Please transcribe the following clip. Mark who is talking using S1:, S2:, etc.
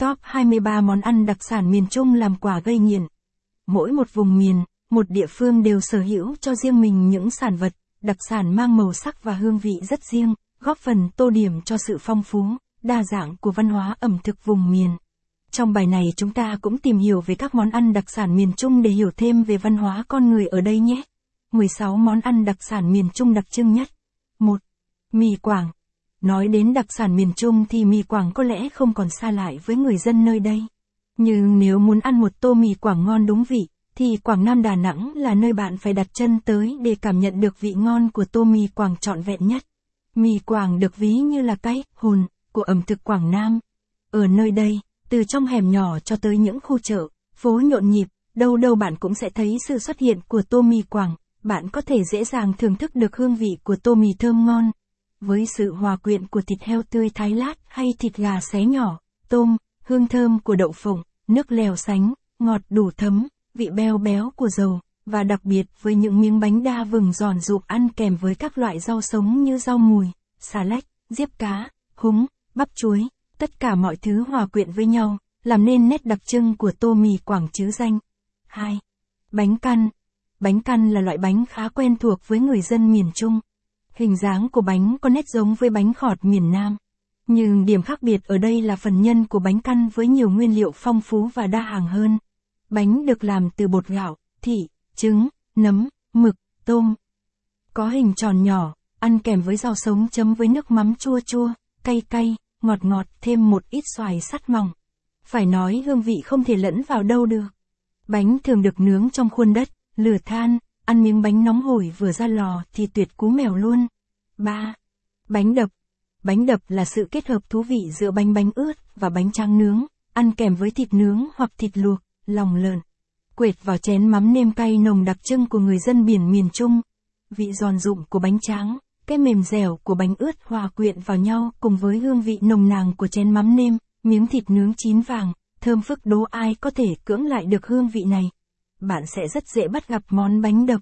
S1: Top 23 món ăn đặc sản miền Trung làm quả gây nghiện. Mỗi một vùng miền, một địa phương đều sở hữu cho riêng mình những sản vật, đặc sản mang màu sắc và hương vị rất riêng, góp phần tô điểm cho sự phong phú, đa dạng của văn hóa ẩm thực vùng miền. Trong bài này chúng ta cũng tìm hiểu về các món ăn đặc sản miền Trung để hiểu thêm về văn hóa con người ở đây nhé. 16 món ăn đặc sản miền Trung đặc trưng nhất. 1. Mì Quảng. Nói đến đặc sản miền Trung thì mì Quảng có lẽ không còn xa lại với người dân nơi đây. Nhưng nếu muốn ăn một tô mì Quảng ngon đúng vị, thì Quảng Nam Đà Nẵng là nơi bạn phải đặt chân tới để cảm nhận được vị ngon của tô mì Quảng trọn vẹn nhất. Mì Quảng được ví như là cái hồn của ẩm thực Quảng Nam. Ở nơi đây, từ trong hẻm nhỏ cho tới những khu chợ, phố nhộn nhịp, đâu đâu bạn cũng sẽ thấy sự xuất hiện của tô mì Quảng. Bạn có thể dễ dàng thưởng thức được hương vị của tô mì thơm ngon. Với sự hòa quyện của thịt heo tươi thái lát hay thịt gà xé nhỏ, tôm, hương thơm của đậu phộng, nước lèo sánh, ngọt đủ thấm, vị béo béo của dầu, và đặc biệt với những miếng bánh đa vừng giòn rụm ăn kèm với các loại rau sống như rau mùi, xà lách, diếp cá, húng, bắp chuối, tất cả mọi thứ hòa quyện với nhau, làm nên nét đặc trưng của tô mì Quảng chứ danh. 2. Bánh căn. Bánh căn là loại bánh khá quen thuộc với người dân miền Trung. Hình dáng của bánh có nét giống với bánh khọt miền Nam. Nhưng điểm khác biệt ở đây là phần nhân của bánh căn với nhiều nguyên liệu phong phú và đa hàng hơn. Bánh được làm từ bột gạo, thị, trứng, nấm, mực, tôm. Có hình tròn nhỏ, ăn kèm với rau sống chấm với nước mắm chua chua, cay cay, ngọt ngọt thêm một ít xoài sắt mỏng. Phải nói hương vị không thể lẫn vào đâu được. Bánh thường được nướng trong khuôn đất, lửa than, ăn miếng bánh nóng hổi vừa ra lò thì tuyệt cú mèo luôn. 3. Bánh đập. Bánh đập là sự kết hợp thú vị giữa bánh bánh ướt và bánh tráng nướng, ăn kèm với thịt nướng hoặc thịt luộc, lòng lợn. Quệt vào chén mắm nêm cay nồng đặc trưng của người dân biển miền Trung. Vị giòn rụm của bánh tráng, cái mềm dẻo của bánh ướt hòa quyện vào nhau cùng với hương vị nồng nàn của chén mắm nêm, miếng thịt nướng chín vàng, thơm phức đố ai có thể cưỡng lại được hương vị này. Bạn sẽ rất dễ bắt gặp món bánh đập.